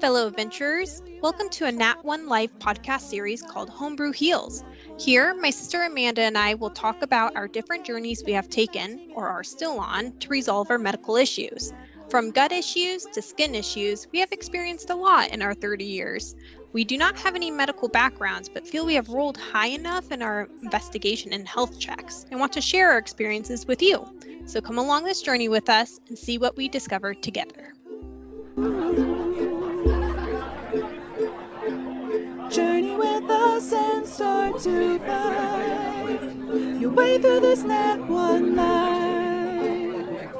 fellow adventurers. Welcome to a Nat One Life podcast series called Homebrew Heals. Here, my sister Amanda and I will talk about our different journeys we have taken or are still on to resolve our medical issues. From gut issues to skin issues, we have experienced a lot in our 30 years. We do not have any medical backgrounds, but feel we have rolled high enough in our investigation and health checks and want to share our experiences with you. So come along this journey with us and see what we discover together. Journey with us and start to find your way through this Nat One life.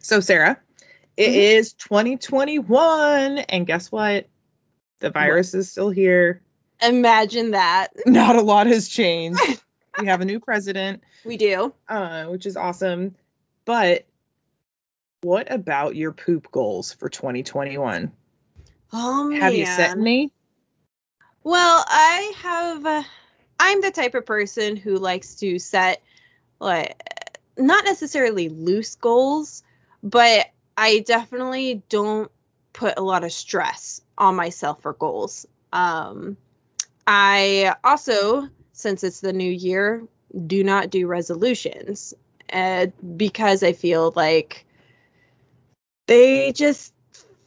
So, Sarah, it Mhm. is 2021, and guess what? The virus is still here. Imagine that. Not a lot has changed. we have a new president, We do. uh, which is awesome. But what about your poop goals for 2021? Oh man. Have you set any? Well, I have. Uh, I'm the type of person who likes to set, like, not necessarily loose goals, but I definitely don't put a lot of stress on myself for goals. Um, I also, since it's the new year, do not do resolutions uh, because I feel like they just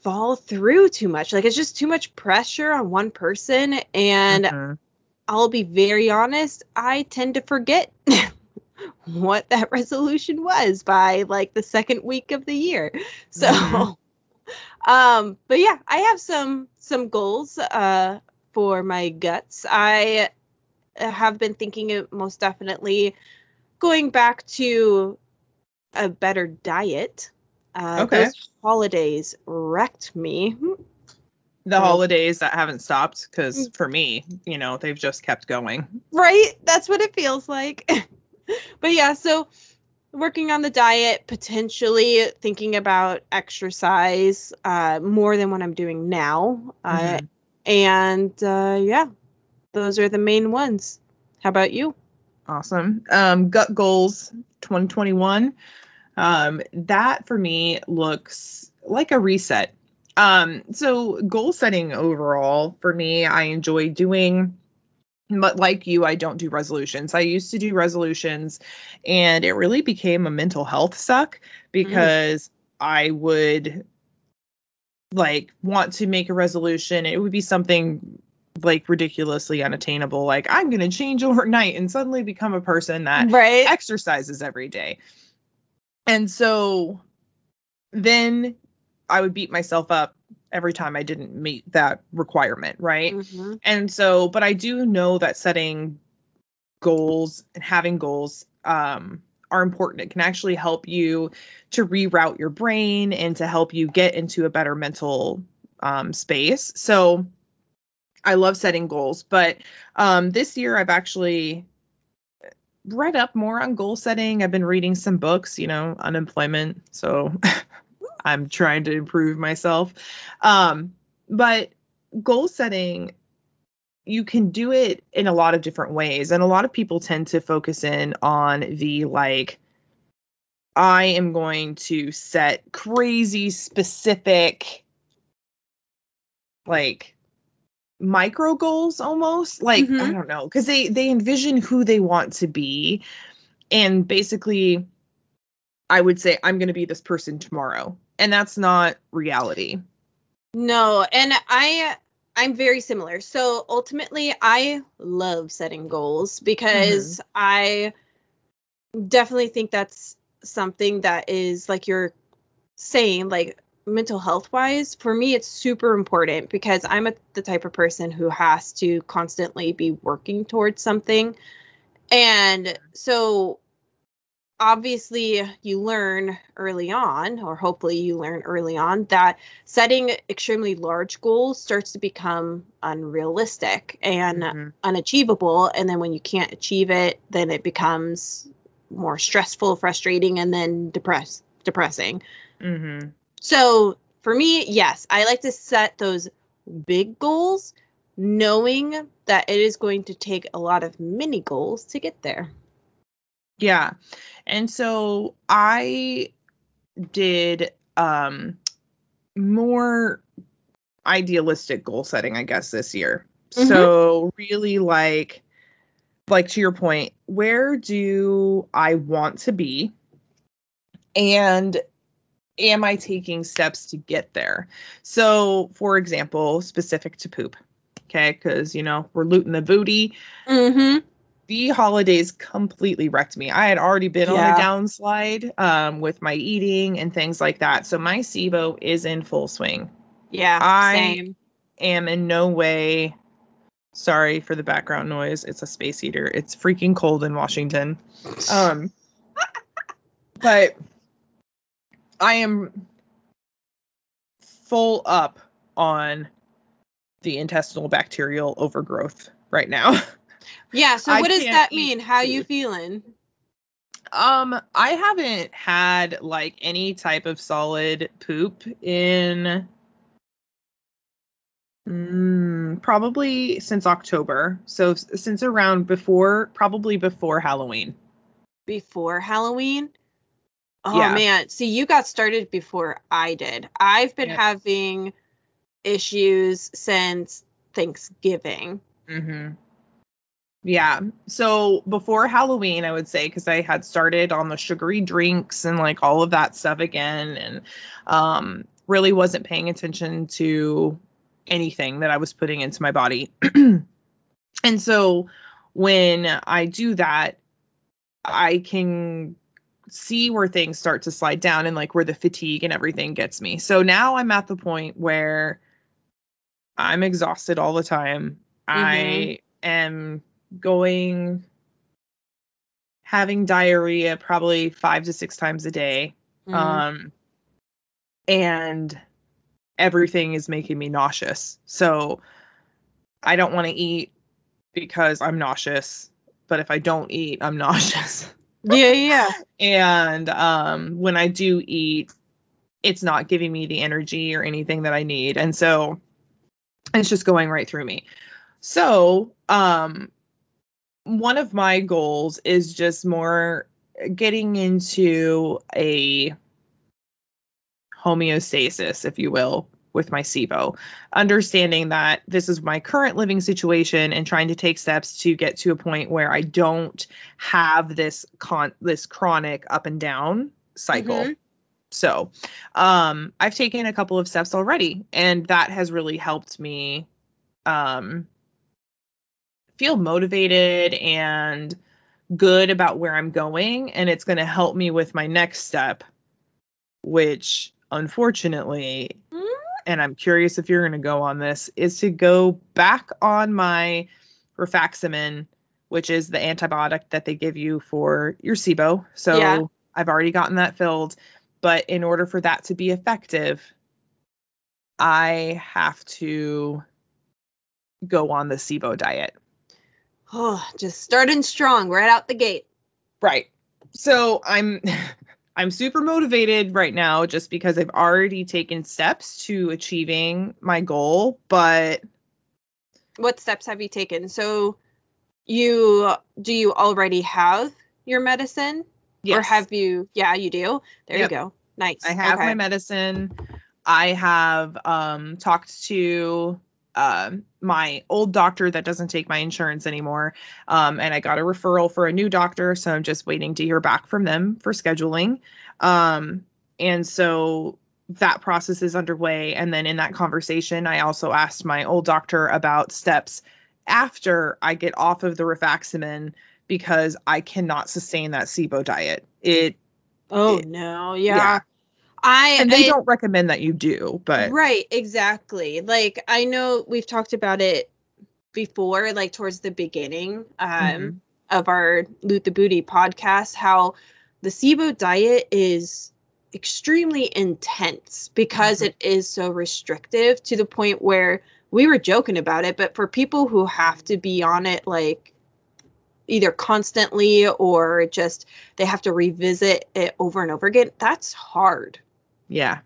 fall through too much. Like it's just too much pressure on one person. And Mhm. I'll be very honest, I tend to forget what that resolution was by like the second week of the year. So Mhm. um but yeah, I have some some goals uh for my guts. I have been thinking of most definitely going back to a better diet. Uh, Okay. Those holidays wrecked me. the Oh. holidays that haven't stopped, because for me, you know, they've just kept going. Right? That's what it feels like. but yeah, so working on the diet, potentially thinking about exercise uh, more than what I'm doing now. Uh, Mhm. and uh, yeah, those are the main ones. How about you? Awesome. Um, gut goals 2021. Um, that for me looks like a reset. Um, so goal setting overall for me, I enjoy doing, but like you, I don't do resolutions. I used to do resolutions and it really became a mental health suck because I would like want to make a resolution. It would be something like ridiculously unattainable like i'm going to change overnight and suddenly become a person that Right. exercises every day and so then i would beat myself up every time i didn't meet that requirement right? Mhm. and so but i do know that setting goals and having goals um are important. It can actually help you to reroute your brain and to help you get into a better mental um, space. So i love setting goals but um this year i've actually read up more on goal setting. I've been reading some books you know unemployment. So i'm trying to improve myself. Um but goal setting you can do it in a lot of different ways. And a lot of people tend to focus in on the like i am going to set crazy specific like micro goals almost like i Mhm. don't know because they they envision who they want to be and basically i would say i'm going to be this person tomorrow and that's not reality No, and I I'm very similar. So ultimately I love setting goals because I definitely think that's something that is like you're saying like mental health wise for me it's super important because I'm a, the type of person who has to constantly be working towards something. And so obviously you learn early on or hopefully you learn early on that setting extremely large goals starts to become unrealistic and Mhm. unachievable and then when you can't achieve it then it becomes more stressful frustrating and then depress depressing Mhm. So for me yes i like to set those big goals knowing that it is going to take a lot of mini goals to get there Yeah. And so I did um more idealistic goal setting, I guess, this year. Mhm. So really like like to your point, where do I want to be? And am I taking steps to get there? So, for example, specific to poop. Okay, because you know, we're looting the booty. Mm-hmm. The holidays completely wrecked me. I had already been on a downslide um, with my eating and things like that. So my SIBO is in full swing. Yeah. I- same. am in no way sorry for the background noise. It's a space heater. It's freaking cold in Washington. Um but I am full up on the intestinal bacterial overgrowth right now. Yeah. So I what does that mean? How you feeling? Um I haven't had like any type of solid poop in mm, probably since October. So since around before probably before Halloween. Before Halloween? Oh Yeah. man. See, you got started before I did. I've been Yep. having issues since Thanksgiving. Mm-hmm. Yeah. So before Halloween, I would say, because I had started on the sugary drinks and like all of that stuff again, and um, really wasn't paying attention to anything that I was putting into my body. and so when I do that, I can see where things start to slide down and like where the fatigue and everything gets me. So now I'm at the point where I'm exhausted all the time. I am going having diarrhea probably 5 to 6 times a day. Mhm. Um and everything is making me nauseous. So I don't want to eat because I'm nauseous, but if I don't eat, I'm nauseous. Yeah, yeah. and um when I do eat, it's not giving me the energy or anything that I need. And so it's just going right through me. So, um one of my goals is just more getting into a homeostasis, if you will, with my SIBO, understanding that this is my current living situation and trying to take steps to get to a point where I don't have this con this chronic up and down cycle. Mhm. So, um, I've taken a couple of steps already, and that has really helped me um, feel motivated and good about where I'm going. And it's going to help me with my next step, which unfortunately. And I'm curious if you're going to go on this, is to go back on my rifaximin, which is the antibiotic that they give you for your SIBO. So Yeah. I've already gotten that filled. But in order for that to be effective, I have to go on the SIBO diet. Oh, just starting strong right out the gate. Right. So I'm I'm super motivated right now just because I've already taken steps to achieving my goal, but What steps have you taken? So, you do you already have your medicine, or have you? Yeah, you do. There Yep. you go. Nice. I have okay. my medicine. I have um talked to um my old doctor that doesn't take my insurance anymore. Um and I got a referral for a new doctor, so I'm just waiting to hear back from them for scheduling. Um and so that process is underway and then in that conversation I also asked my old doctor about steps after I get off of the rifaximin because I cannot sustain that SIBO diet. It Oh it- no, yeah. yeah. I and they I- don't recommend that you do, but right, exactly. Like I know we've talked about it before, like towards the beginning um, Mhm. of our Loot the Booty podcast, how the SIBO diet is extremely intense because Mhm. it is so restrictive to the point where we were joking about it, but for people who have to be on it like either constantly or just they have to revisit it over and over again, that's hard. Yeah,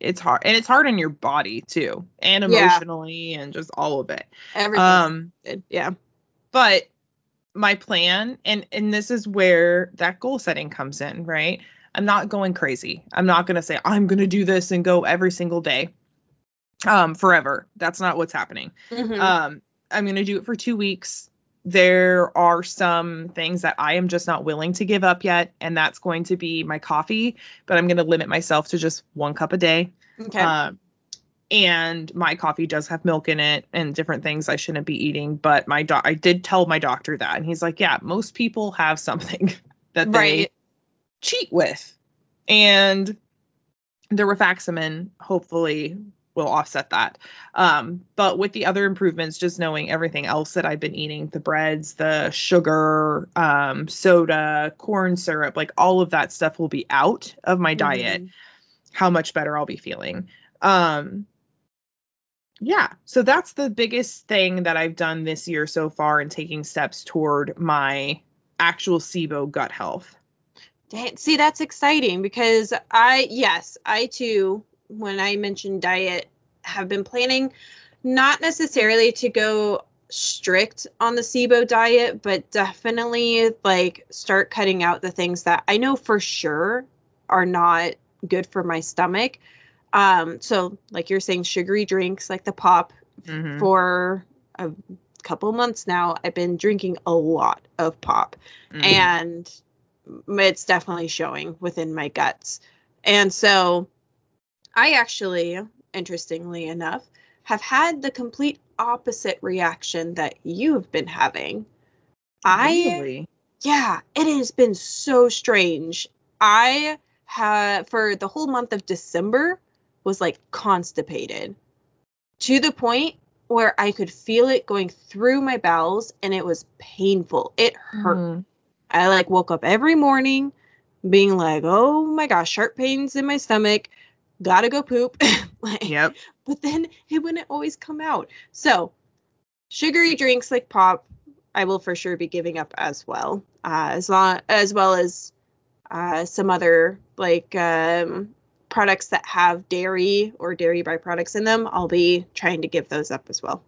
it's hard, and it's hard on your body too, and Yeah. emotionally, and just all of it. Everything. Um, yeah. but my plan, and and this is where that goal setting comes in, right? I'm not going crazy. I'm not going to say I'm going to do this and go every single day um forever. That's not what's happening. Mhm. Um I'm going to do it for 2 weeks. There are some things that I am just not willing to give up yet and that's going to be my coffee, but I'm going to limit myself to just one cup a day. okay. Um, and my coffee does have milk in it and different things I shouldn't be eating. But my doc, I did tell my doctor that, and he's like, "Yeah, most people have something that they right. cheat with, and the rifaximin hopefully will offset that. Um, but with the other improvements, just knowing everything else that I've been eating, the breads, the sugar, um, soda, corn syrup, like all of that stuff will be out of my diet Mhm. how much better I'll be feeling. Um yeah, so that's the biggest thing that I've done this year so far in taking steps toward my actual SIBO gut health. See, that's exciting because I, yes, I too, when I mentioned diet, have been planning not necessarily to go strict on the SIBO diet, but definitely like start cutting out the things that I know for sure are not good for my stomach. Um, so like you're saying, sugary drinks like the pop Mhm. for a couple months now, I've been drinking a lot of pop Mhm. and it's definitely showing within my guts. And so I actually, interestingly enough, have had the complete opposite reaction that you've been having. I Really? yeah, it has been so strange. I had for the whole month of December was like constipated to the point where I could feel it going through my bowels and it was painful. It hurt. Mhm. I like woke up every morning being like, "Oh my gosh, sharp pains in my stomach. Got to go poop." like, Yep. but then it wouldn't always come out. So, sugary drinks like pop, I will for sure be giving up as well, uh, as long as well as uh, some other like um, products that have dairy or dairy byproducts in them. I'll be trying to give those up as well.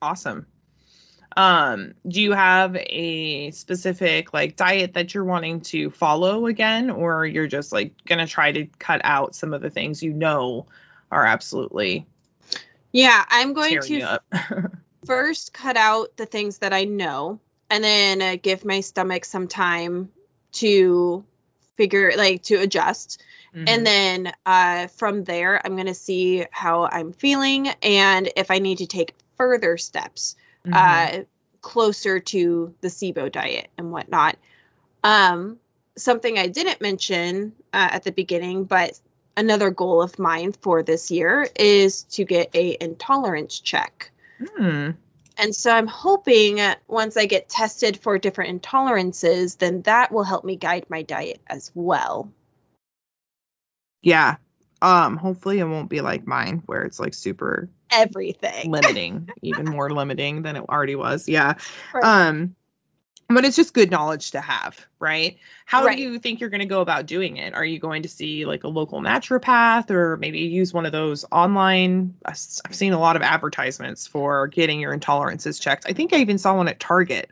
Awesome. Um, do you have a specific like diet that you're wanting to follow again, or you're just like gonna try to cut out some of the things you know are absolutely Yeah, I'm going to first cut out the things that I know and then uh, give my stomach some time to figure like to adjust. Mhm. and then uh, from there i'm going to see how i'm feeling and if i need to take further steps Mhm. uh, closer to the SIBO diet and whatnot. Um, something I didn't mention uh, at the beginning, but another goal of mine for this year is to get a intolerance check. Hmm. And so I'm hoping once I get tested for different intolerances, then that will help me guide my diet as well. Yeah. Um, hopefully it won't be like mine where it's like super Everything. limiting, even more limiting than it already was. Yeah. Right. Um but it's just good knowledge to have, right? How Right. do you think you're going to go about doing it? Are you going to see like a local naturopath or maybe use one of those online? I've seen a lot of advertisements for getting your intolerances checked. I think I even saw one at Target.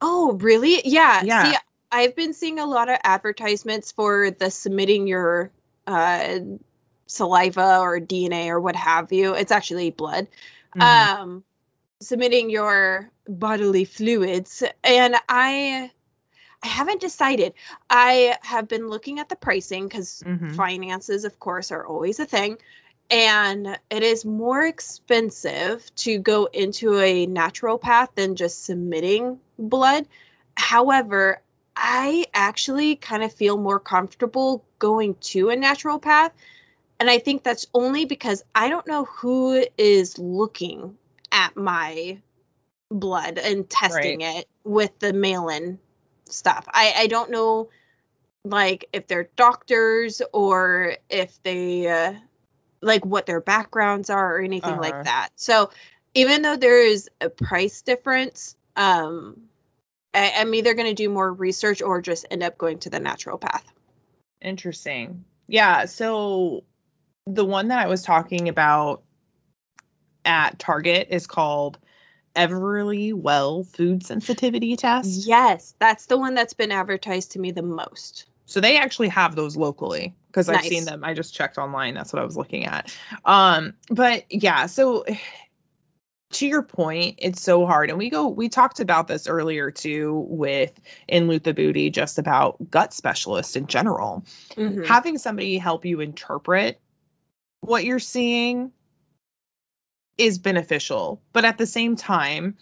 Oh, really? Yeah. Yeah. See, I've been seeing a lot of advertisements for the submitting your uh, saliva or DNA or what have you. It's actually blood. Mhm. Um, submitting your bodily fluids, and I, I haven't decided. I have been looking at the pricing because Mhm. finances, of course, are always a thing. And it is more expensive to go into a naturopath than just submitting blood. However, I actually kind of feel more comfortable going to a naturopath. And I think that's only because I don't know who is looking at my blood and testing it with the mail in stuff. I, I don't know like if they're doctors or if they uh, like what their backgrounds are or anything Uh-huh. like that. So even though there is a price difference, um, I, I'm either going to do more research or just end up going to the naturopath. Interesting. Yeah. So the one that I was talking about at Target is called Everlywell Food Sensitivity Test. Yes, that's the one that's been advertised to me the most. So they actually have those locally because I've seen them. I just checked online. That's what I was looking at. Um, but yeah, so to your point, it's so hard. And we go, we talked about this earlier too with in the Booty, just about gut specialists in general. Mhm. Having somebody help you interpret what you're seeing is beneficial, but at the same time,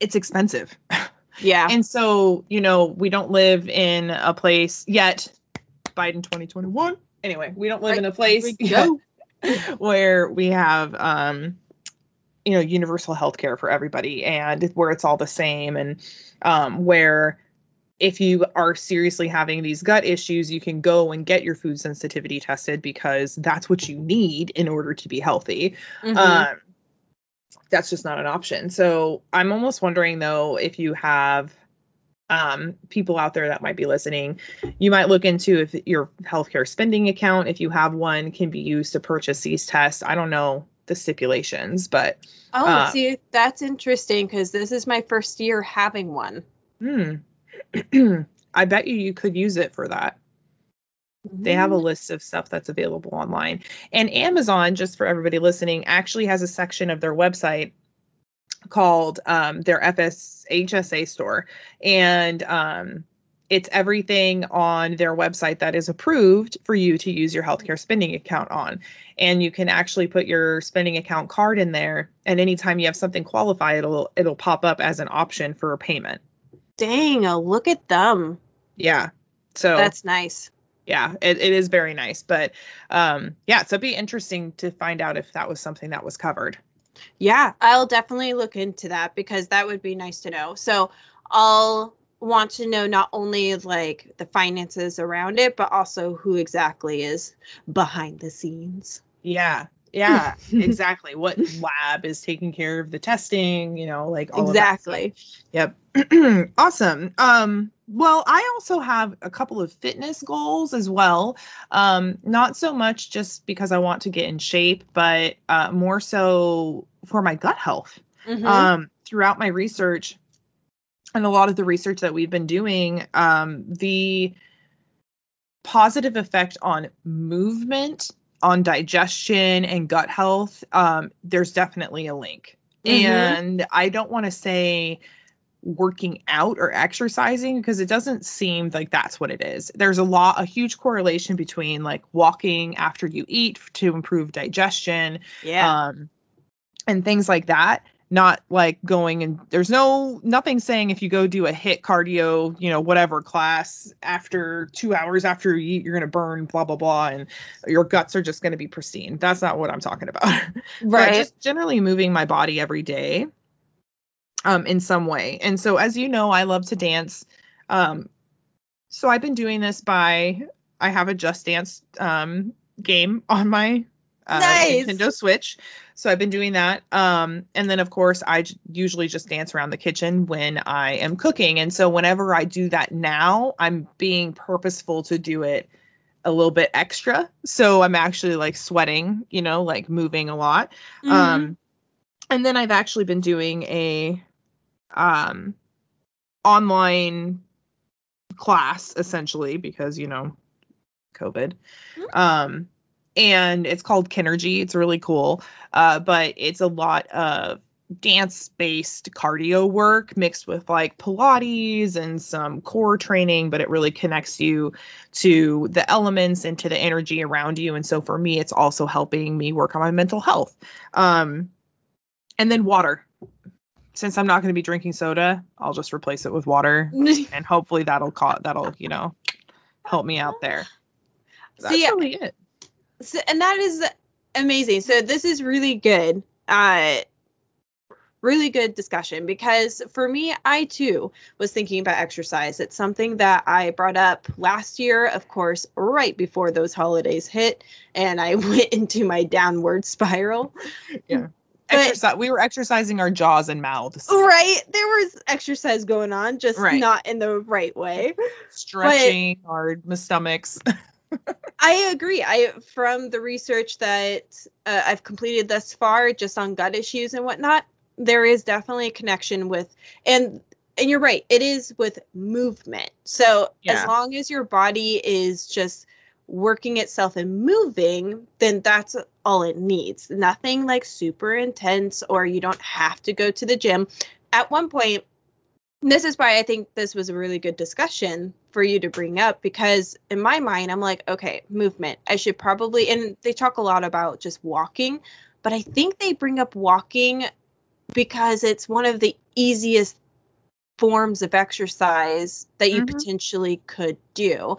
it's expensive. Yeah. And so, you know, we don't live in a place yet, Biden 2021. Anyway, we don't live in a place we yet go. where we have, um, you know, universal health care for everybody and where it's all the same and um, where if you are seriously having these gut issues, you can go and get your food sensitivity tested because that's what you need in order to be healthy Mhm. um that's just not an option so i'm almost wondering though if you have um people out there that might be listening you might look into if your healthcare spending account if you have one can be used to purchase these tests i don't know the stipulations but oh, uh, see, that's interesting because this is my first year having one. hmm i bet you you could use it for that They have a Mm-hmm. list of stuff that's available online. And Amazon, just for everybody listening, actually has a section of their website called um, their FS HSA store. And um, it's everything on their website that is approved for you to use your healthcare spending account on. And you can actually put your spending account card in there. And anytime you have something qualify, it'll it'll pop up as an option for a payment. Dang, oh, look at them. Yeah. So That's nice. yeah it, it is very nice but um yeah so it'd be interesting to find out if that was something that was covered Yeah, I'll definitely look into that because that would be nice to know. So I'll want to know not only like the finances around it, but also who exactly is behind the scenes. yeah yeah exactly what lab is taking care of the testing you know like all of that exactly. Yep. awesome. Um, well, I also have a couple of fitness goals as well. Um, not so much just because I want to get in shape, but uh, more so for my gut health. Mhm. Um, throughout my research and a lot of the research that we've been doing, um, the positive effect on movement, on digestion, and gut health, um, there's definitely a link. Mhm. And I don't want to say working out or exercising because it doesn't seem like that's what it is. There's a lot, a huge correlation between like walking after you eat to improve digestion, yeah. um, and things like that. Not like going and there's no nothing saying if you go do a HIIT cardio, you know, whatever class after two hours after you eat, you're gonna burn, blah blah blah, and your guts are just gonna be pristine. That's not what I'm talking about. but right. just generally moving my body every day um in some way and so as you know i love to dance um so i've been doing this by i have a just dance um game on my uh, Nice. nintendo switch so i've been doing that. Um and then of course i j- usually just dance around the kitchen when i am cooking. And so whenever i do that now i'm being purposeful to do it a little bit extra. So i'm actually like sweating you know like moving a lot. Mhm. um and then i've actually been doing a um online class essentially because you know covid. Um and it's called KINRGY. It's really cool. Uh but it's a lot of dance based cardio work mixed with like pilates and some core training but it really connects you to the elements and to the energy around you. And so for me it's also helping me work on my mental health. Um and then water. Since i'm not going to be drinking soda i'll just replace it with water and hopefully that'll call that'll you know help me out there. That's See, really it So, and that is amazing. So this is really good. Uh really good discussion because for me I too was thinking about exercise. It's something that I brought up last year, of course, right before those holidays hit and I went into my downward spiral. But- Exercise, we were exercising our jaws and mouths Right? There was exercise going on, just Right. not in the right way. stretching our stomachs I agree. I from the research that uh, I've completed thus far, just on gut issues and whatnot, there is definitely a connection with, and and you're right, it is with movement. So Yeah. as long as your body is just working itself and moving, then that's all it needs. Nothing like super intense, or you don't have to go to the gym. At one point, this is why I think this was a really good discussion for you to bring up because in my mind, I'm like, okay, movement. I should probably, and they talk a lot about just walking, but I think they bring up walking because it's one of the easiest forms of exercise that you Mhm. potentially could do.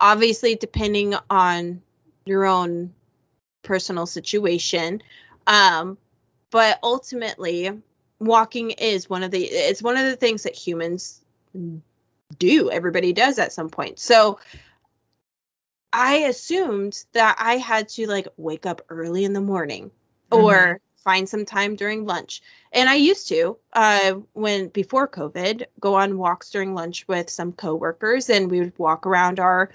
Obviously, depending on your own personal situation. Um, but ultimately, walking is one of the it's one of the things that humans do. Everybody does at some point. So I assumed that I had to like wake up early in the morning or find some time during lunch. And I used to, uh, when before COVID, go on walks during lunch with some coworkers, and we would walk around our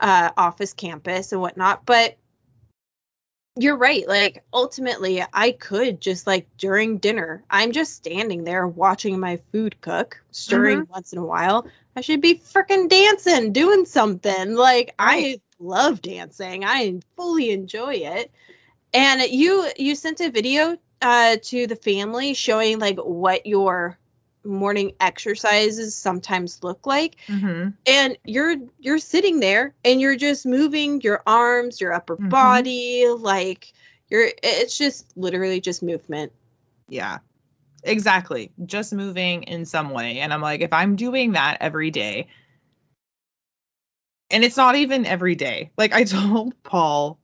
uh, office campus and whatnot. But you're right. Like ultimately, I could just like during dinner, I'm just standing there watching my food cook, stirring once in a while. I should be freaking dancing, doing something. Like I love dancing. I fully enjoy it. And you you sent a video uh to the family showing like what your morning exercises sometimes look like Mhm. and you're you're sitting there and you're just moving your arms your upper Mhm. body like you're it's just literally just movement Yeah. Exactly. Just moving in some way. And I'm like, if I'm doing that every day, and it's not even every day. Like I told Paul,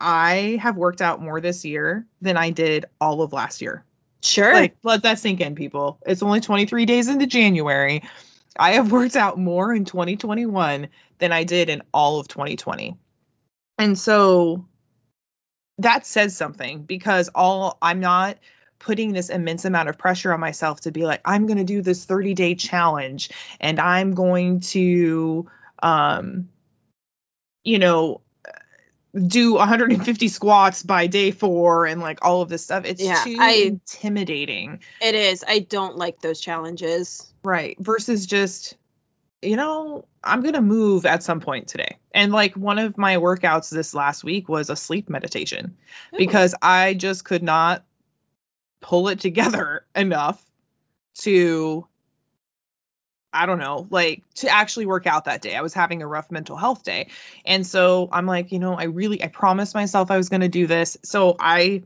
I have worked out more this year than I did all of last year. Sure Like, let that sink in, people. It's only 23 days into January. I have worked out more in 2021 than I did in all of 2020. And so that says something because all I'm not putting this immense amount of pressure on myself to be like, I'm going to do this 30 day challenge and I'm going to, um, you know, do 150 squats by day four and like all of this stuff. It's Yeah, too I- intimidating. it is i don't like those challenges Right. Versus just, you know, I'm going to move at some point today. And like one of my workouts this last week was a sleep meditation Ooh. because I just could not pull it together enough to, I don't know, like to actually work out that day. I was having a rough mental health day. And so I'm like, you know, I really, I promised myself I was going to do this. So I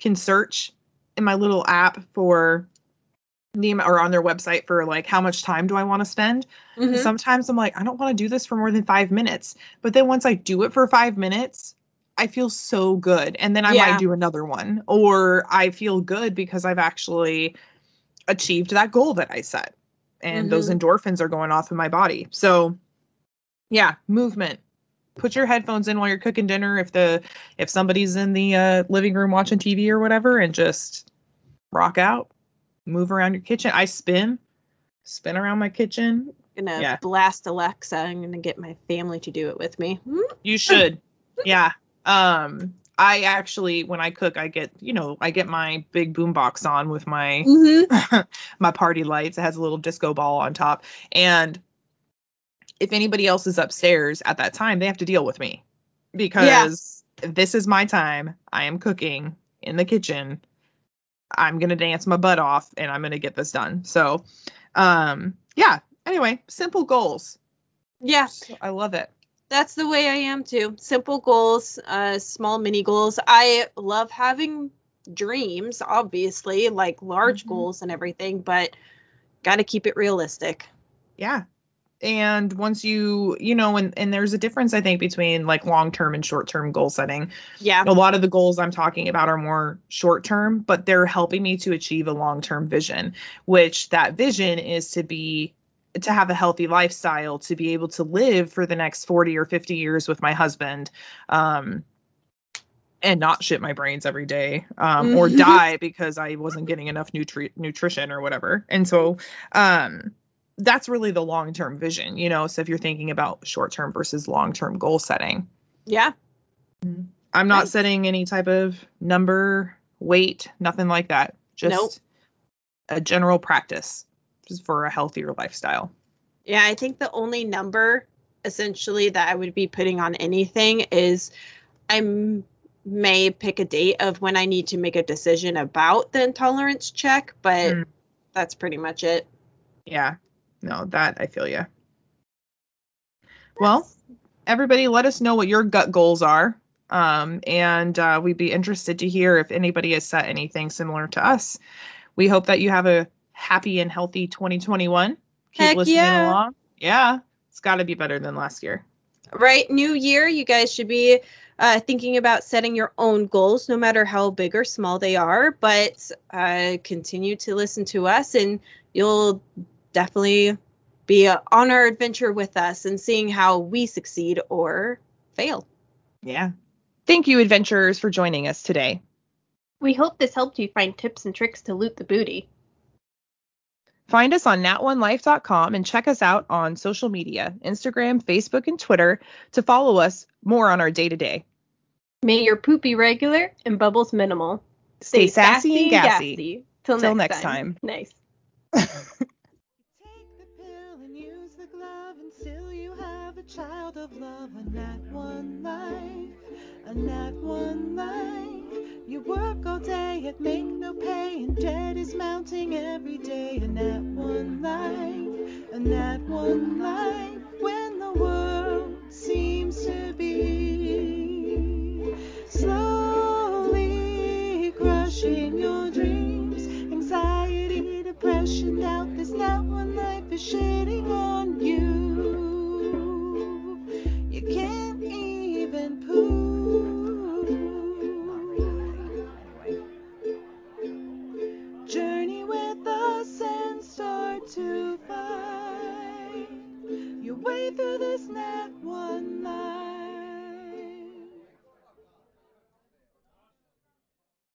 can search in my little app for the or on their website for like how much time do I want to spend. Mhm. Sometimes I'm like, I don't want to do this for more than five minutes. But then once I do it for five minutes, I feel so good. And then I Yeah. might do another one. Or I feel good because I've actually achieved that goal that I set. And those endorphins are going off in my body. So yeah, movement. Put your headphones in while you're cooking dinner if the if somebody's in the uh, living room watching TV or whatever and just rock out. Move around your kitchen. I spin. Spin around my kitchen. gonna Yeah. blast alexa i'm gonna get my family to do it with me? You should. yeah. Um I actually when I cook I get, you know, I get my big boom box on with my Mhm. my party lights. It has a little disco ball on top. And if anybody else is upstairs at that time, they have to deal with me because this is my time. I am cooking in the kitchen. I'm going to dance my butt off and I'm going to get this done. So, um, yeah. Anyway, simple goals. yeah I love it. That's the way i am too simple goals uh small mini goals i love having dreams obviously like large Mhm. goals and everything but got to keep it realistic Yeah. And once you, you know, and, and there's a difference, I think, between like long term and short term goal setting. yeah a lot of the goals I'm talking about are more short term, but they're helping me to achieve a long term vision, which that vision is to be to have a healthy lifestyle, to be able to live for the next 40 or 50 years with my husband. Um, and not shit my brains every day um, or Mhm. die because I wasn't getting enough nutri- nutrition or whatever. And so um, that's really the long term vision, you know. So if you're thinking about short term versus long term goal setting, yeah I'm not Right. setting any type of number, weight, nothing like that. Just Nope. a general practice. For a healthier lifestyle. Yeah, I think the only number essentially that I would be putting on anything is I may pick a date of when I need to make a decision about the intolerance check, but Mm. that's pretty much it. Yeah. No, that I feel you. Well, everybody, let us know what your gut goals are. Um, and uh, we'd be interested to hear if anybody has set anything similar to us. We hope that you have a happy and healthy 2021. Keep Heck listening yeah. along. Yeah, it's got to be better than last year. Right, new year, you guys should be uh, thinking about setting your own goals, no matter how big or small they are. But uh, continue to listen to us, and you'll definitely be uh, on our adventure with us and seeing how we succeed or fail. Yeah. Thank you, adventurers, for joining us today. We hope this helped you find tips and tricks to loot the booty. Find us on nat1life.com and check us out on social media Instagram, Facebook, and Twitter to follow us more on our day to day. May your poop be regular and bubbles minimal. Stay sassy and gassy. Till, Till next, next time. time. Nice. child of love, a Nat One life, a Nat One life. You work all day and make no pay, and debt is mounting every day, a Nat One life, a Nat One life.